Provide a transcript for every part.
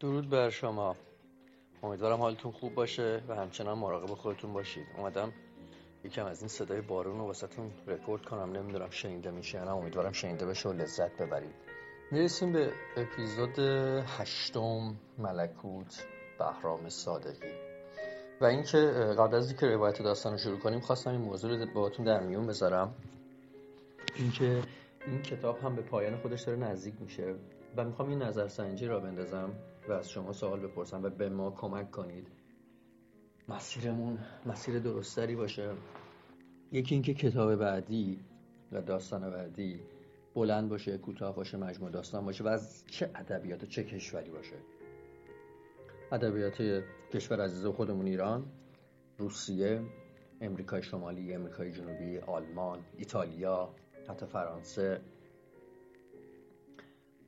درود بر شما. امیدوارم حالتون خوب باشه و همچنان مراقب خودتون باشید. اومدم یکم از این صدای بارون رو واسهتون رکورد کنم. نمی‌دونم شنیده میشه نه. امیدوارم شنیده بشه و لذت ببرید. می‌رسیم به اپیزود هشتم ملکوت بهرام صادقی. و اینکه قبل از اینکه روایت داستان رو شروع کنیم خواستم این موضوع رو باهاتون در میون بذارم. اینکه این کتاب هم به پایان خودش داره نزدیک میشه. و می‌خوام این نظرسنجی را بندازم. و از شما سوال بپرسم و به ما کمک کنید. مسیرمون مسیر درستری باشه. یکی اینکه کتاب بعدی و داستان بعدی بلند باشه کوتاه باشه مجموع داستان باشه و از چه ادبیات چه کشوری باشه. ادبیات کشور عزیز خودمون ایران روسیه امریکای شمالی امریکای جنوبی آلمان ایتالیا حتی فرانسه.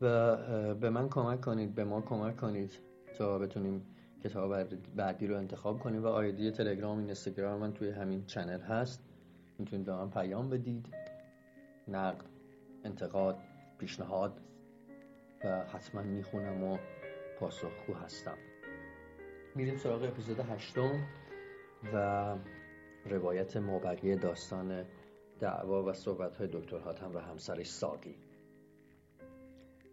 و به من کمک کنید به ما کمک کنید تا بتونیم کتاب بعدی رو انتخاب کنیم. و آیدی تلگرام اینستاگرام من توی همین چنل هست. می‌تونید به من پیام بدید. نقد انتقاد پیشنهاد. و حتما می‌خونم و پاسخگو هستم. میریم سراغ اپیزود هشتم و روایت مابقی داستان دعوا و صحبت های دکتر حاتم و همسرش ساقی.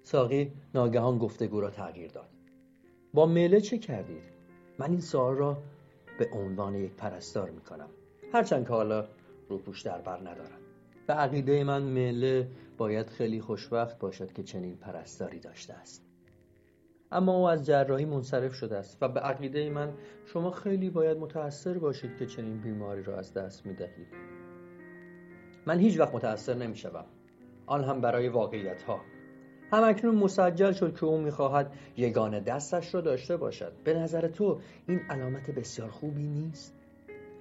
ساقی ناگهان گفتگو را تغییر داد. با میله چه کردید؟ من این سوال را به عنوان یک پرستار می کنم هرچند که حالا روپوش در بر ندارم. به عقیده من میله باید خیلی خوشبخت باشد که چنین پرستاری داشته است. اما او از جراحی منصرف شده است و به عقیده من شما خیلی باید متأثر باشید که چنین بیماری را از دست می دهید من هیچ وقت متأثر نمی شدم. آن هم برای واقعیت ها همکنون مسجل شد که او می‌خواهد یگانه دستش را داشته باشد. به نظر تو این علامت بسیار خوبی نیست؟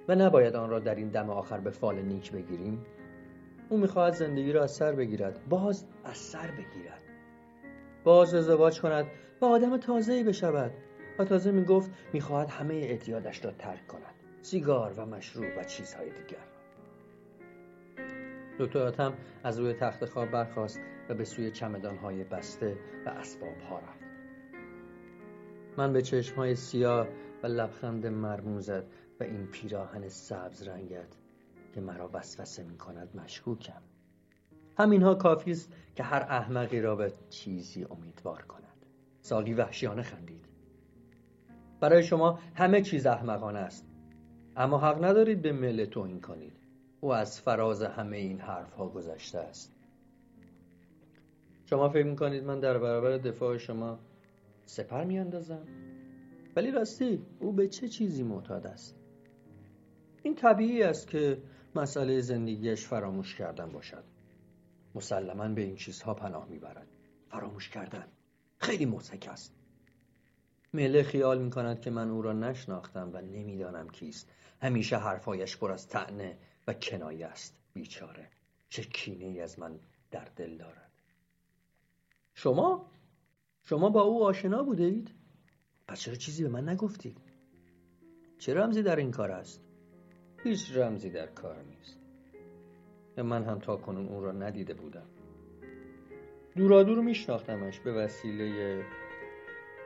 و نباید آن را در این دم آخر به فال نیک بگیریم؟ او می‌خواهد زندگی را از سر بگیرد باز از سر بگیرد. باز ازدواج کند و آدم تازه‌ای بشود. و تازه می‌گفت می‌خواهد همه اعتیادش را ترک کند. سیگار و مشروب و چیزهای دیگر. دکتر آتم از روی تخت خواب برخاست و به سوی چمدانهای بسته و اسباب ها رفت. من به چشمهای سیاه و لبخند مرموزت و این پیراهن سبز رنگت که مرا وسوسه می کند مشکوکم. همینها کافی است که هر احمقی را به چیزی امیدوار کند. ساقی وحشیانه خندید. برای شما همه چیز احمقانه است. اما حق ندارید به مل توهین کنید. او از فراز همه این حرف ها گذشته است. شما فکر می‌کنید من در برابر دفاع شما سپر میاندازم؟ ولی راستی او به چه چیزی معتاد است؟ این طبیعی است که مسئله زندگیش فراموش کردن باشد. مسلما به این چیزها پناه می‌برد. فراموش کردن خیلی مزهک است. مله خیال می‌کند که من او را نشناختم و نمی‌دانم کیست. همیشه حرفهایش پر از تعنه و کنایه است بیچاره. چه کینه ای از من در دل دارد. شما؟ شما با او آشنا بوده اید پس چرا چیزی به من نگفتید چه رمزی در این کار است؟ هیچ رمزی در کار نیست. من هم تا کنون او را ندیده بودم. دورادور میشناختمش به وسیله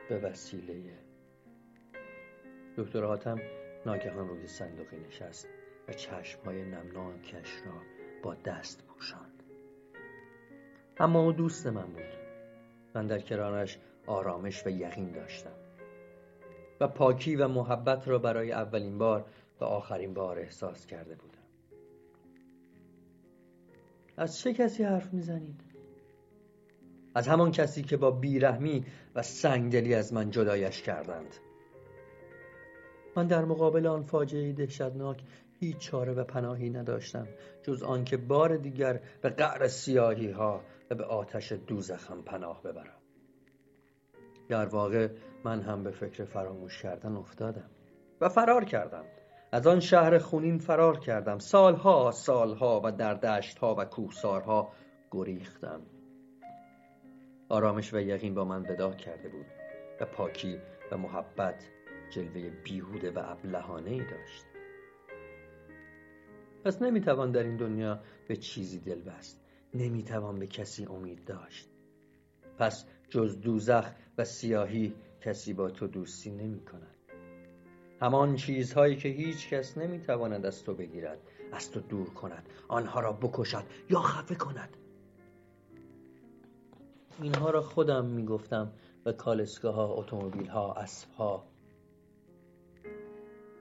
به وسیله. دکتر حاتم ناگهان روی صندوقی نشست. و چشمهای نمناکش را با دست پوشاند. اما او دوست من بود. من در کنارش آرامش و یقین داشتم. و پاکی و محبت را برای اولین بار و آخرین بار احساس کرده بودم. از چه کسی حرف می‌زنید؟ از همان کسی که با بیرحمی و سنگدلی از من جدایش کردند. من در مقابل آن فاجعه دهشتناک هیچ چاره و پناهی نداشتم جز آنکه بار دیگر به قعر سیاهی ها و به آتش دوزخم پناه ببرم. در واقع من هم به فکر فراموش کردن افتادم و فرار کردم. از آن شهر خونین فرار کردم. سالها سالها و در دشتها و کوهسارها گریختم. آرامش و یقین با من ودا کرده بود و پاکی و محبت جلوه بیهوده و ابلهانه ای داشت. پس نمی‌توان در این دنیا به چیزی دل بست نمی‌توان به کسی امید داشت. پس جز دوزخ و سیاهی کسی با تو دوستی نمی کند همان چیزهایی که هیچ کس نمی تواند از تو بگیرد از تو دور کند آنها را بکشد یا خفه کند. اینها را خودم می گفتم و کالسکه ها اتومبیل ها اسب ها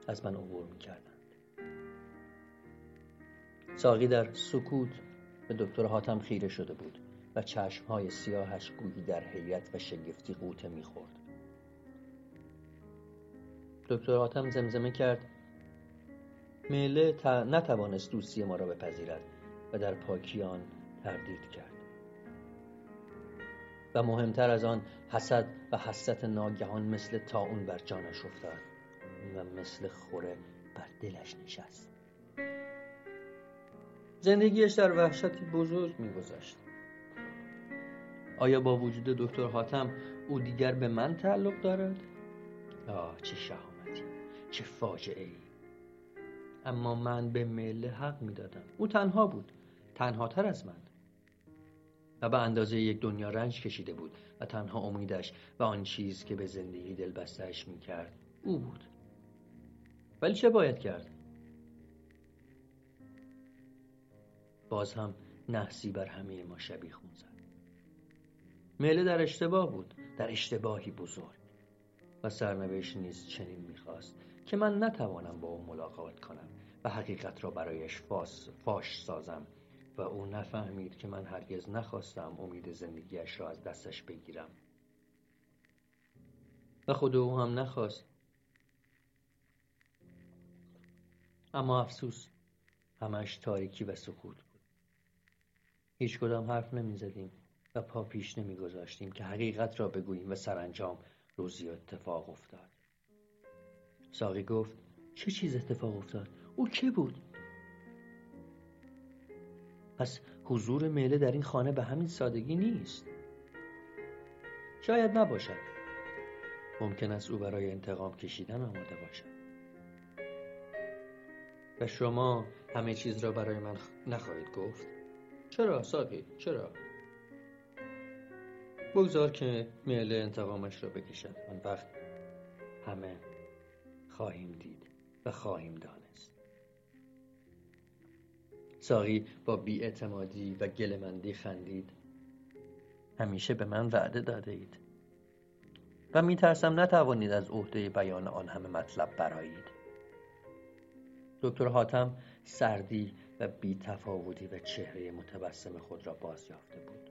از من عبور می کردند ساقی در سکوت به دکتر حاتم خیره شده بود و چشمهای سیاهش گویی در حیرت و شگفتی قوطه می‌خورد. دکتر حاتم زمزمه کرد. میله نتوانست دوستی ما را بپذیرد و در پاکی آن تردید کرد. و مهمتر از آن حسد و حسرت ناگهان مثل تاون بر جانش افتاد و مثل خوره بر دلش نشست. زندگیش در وحشتی بزرگ میگذشت. آیا با وجود دکتر حاتم او دیگر به من تعلق دارد؟ آه چه شهامتی چه فاجعه ای اما من به مله حق می‌دادم. او تنها بود تنها تر از من. و به اندازه یک دنیا رنج کشیده بود و تنها امیدش و آن چیز که به زندگی دل بستهش می کرد او بود. ولی چه باید کرد؟ باز هم نحسی بر همه ما شبیه خون زد. میله در اشتباه بود در اشتباهی بزرگ. و سرنوشت نیز چنین می‌خواست که من نتوانم با او ملاقات کنم و حقیقت را برایش فاش سازم و او نفهمید که من هرگز نخواستم امید زندگیش را از دستش بگیرم. و خود او هم نخواست. اما افسوس همش تاریکی و سکوت هیچ کدام حرف نمی زدیم و پا پیش نمی گذاشتیم که حقیقت را بگوییم و سرانجام روزی اتفاق افتاد. ساقی گفت چه چیز اتفاق افتاد؟ او که بود؟ پس حضور میله در این خانه به همین سادگی نیست. شاید نباشد. ممکن است او برای انتقام کشیدن آماده باشد. و شما همه چیز را برای من نخواهید گفت؟ چرا ساقی؟ چرا؟ بگذار که میله انتقامش را بکشد. آن وقت همه خواهیم دید و خواهیم دانست. ساقی با بیاعتمادی و گلمندی خندید. همیشه به من وعده داده اید. و میترسم نتوانید از عهده بیان آن همه مطلب برایید دکتر حاتم سردی و بیتفاوتی و چهره متبسم خود را باز یافته بود.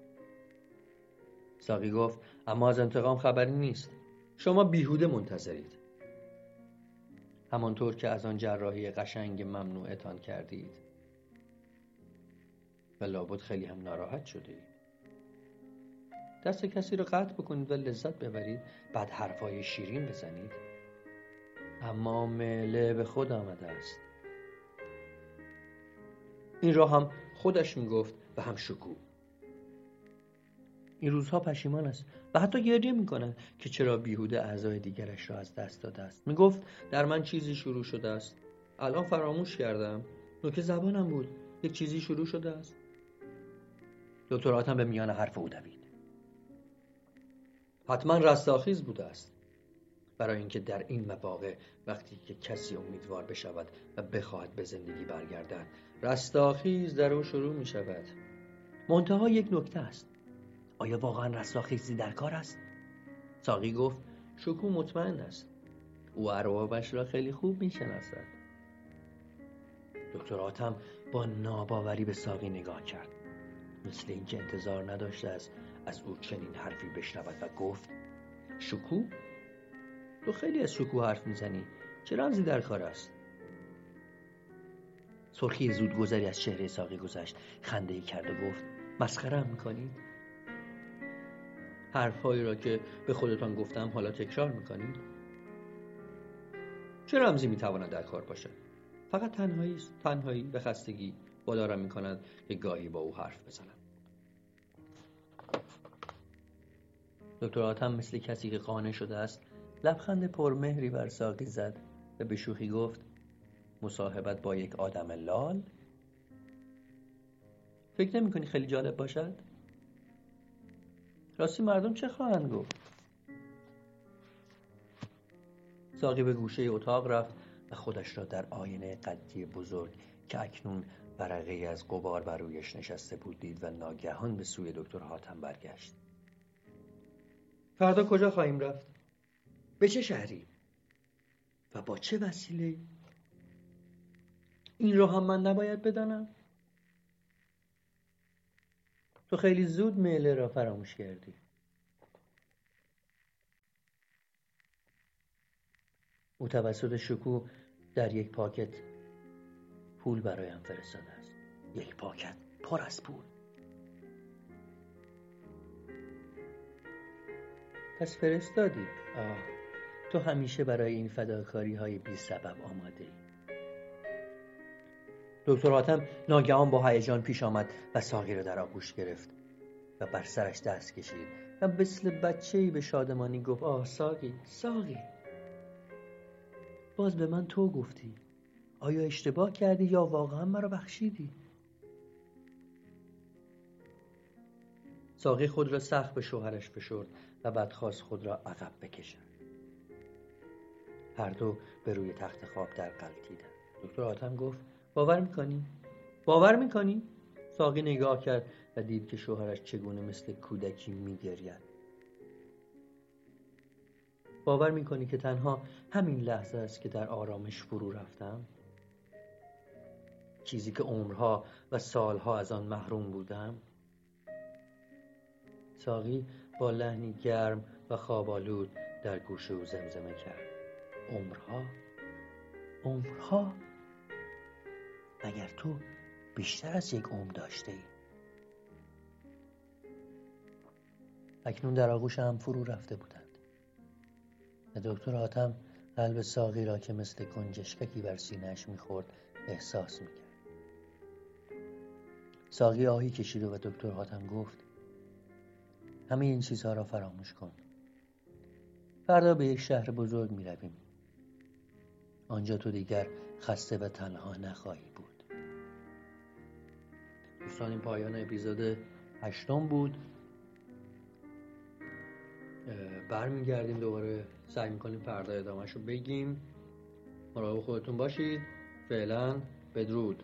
ساقی گفت اما از انتقام خبری نیست. شما بیهوده منتظرید. همانطور که از آن جراحی قشنگ ممنوعتان کردید. و لابد خیلی هم ناراحت شده دست کسی رو قطع بکنید و لذت ببرید. بعد حرفای شیرین بزنید. اما مله به خود آمده است. این را هم خودش می‌گفت و هم شکوه. این روزها پشیمان است و حتی گریه می‌کند که چرا بیهوده اعضای دیگرش را از دست داده است. می‌گفت در من چیزی شروع شده است. الان فراموش کردم. نوک زبانم بود. یک چیزی شروع شده است. دکتراتم به میان حرف او دوید. حتما رستاخیز بوده است. برای اینکه در این مواقع وقتی که کسی امیدوار بشود و بخواهد به زندگی برگردد رستاخیز در او شروع می شود منتها یک نکته است. آیا واقعا رستاخیزی در کار است؟ ساقی گفت شکو مطمئن است. او اربابش را خیلی خوب می شناسد دکتر آتم با ناباوری به ساقی نگاه کرد. مثل اینکه انتظار نداشته است از او چنین حرفی بشنود و گفت شکو تو خیلی از شکو حرف می‌زنی. چه رمزی در کار است؟ سرخی زود گذری از چهره ساقی گذشت. خنده کرد و گفت مسخرم می‌کنید؟ حرفهایی را که به خودتان گفتم حالا تکرار می‌کنید؟ چه رمزی می‌تواند در کار باشد؟ فقط تنهایی تنهایی به خستگی وادارم می‌کند که گاهی با او حرف بزنم. دکتر آتم مثل کسی که قانع شده است لبخند پرمهری بر ساقی زد و به شوخی گفت مصاحبت با یک آدم لال فکر نمی کنی خیلی جالب باشد؟ راستی مردم چه خواهند گفت؟ ساقی به گوشه اتاق رفت و خودش را در آینه قدی بزرگ که اکنون برقه از قبار بر رویش نشسته بود دید و ناگهان به سوی دکتر حاتم برگشت فردا کجا خواهیم رفت به چه شهری؟ و با چه وسیله؟ این رو هم من نباید بدانم. تو خیلی زود میله را فراموش کردی. او توسط شکو در یک پاکت پول برایم فرستاده است. یک پاکت پر از پول. پس فرستادی. آه. تو همیشه برای این فداکاری های بی سبب آماده ای. دکتر حاتم ناگهان با هیجان پیش آمد و ساقی را در آغوش گرفت و بر سرش دست کشید و مثل بچه ای به شادمانی گفت آه ساقی ساقی. باز به من تو گفتی. آیا اشتباه کردی یا واقعا مرا بخشیدی؟ ساقی خود را سخت به شوهرش فشرد و بعد خواست خود را عقب بکشد. هر دو به روی تخت خواب در قلتیدند دکتر آتم گفت باور می‌کنی؟ باور می‌کنی؟ ساقی نگاه کرد و دید که شوهرش چگونه مثل کودکی میگرید باور می‌کنی که تنها همین لحظه است که در آرامش فرو رفتم؟ چیزی که عمرها و سالها از آن محروم بودم؟ ساقی با لحنی گرم و خوابالود در گوش او زمزمه کرد عمرها عمرها مگر تو بیشتر از یک عمر داشته ای؟ اکنون در آغوش هم فرو رفته بودند. و دکتر آتم قلب ساقی را که مثل گنجشککی بر سینهش می‌خورد احساس می‌کرد. ساقی آهی کشید و دکتر حاتم گفت همه این چیزها را فراموش کن. فردا به یک شهر بزرگ می رویم آنجا تو دیگر خسته و تنها نخواهی بود. دوستان این پایان اپیزود هشتم بود. برمیگردیم دوباره. سعی می‌کنیم فردا ادامهش رو بگیم. مراقب خودتون باشید. فعلا بدرود.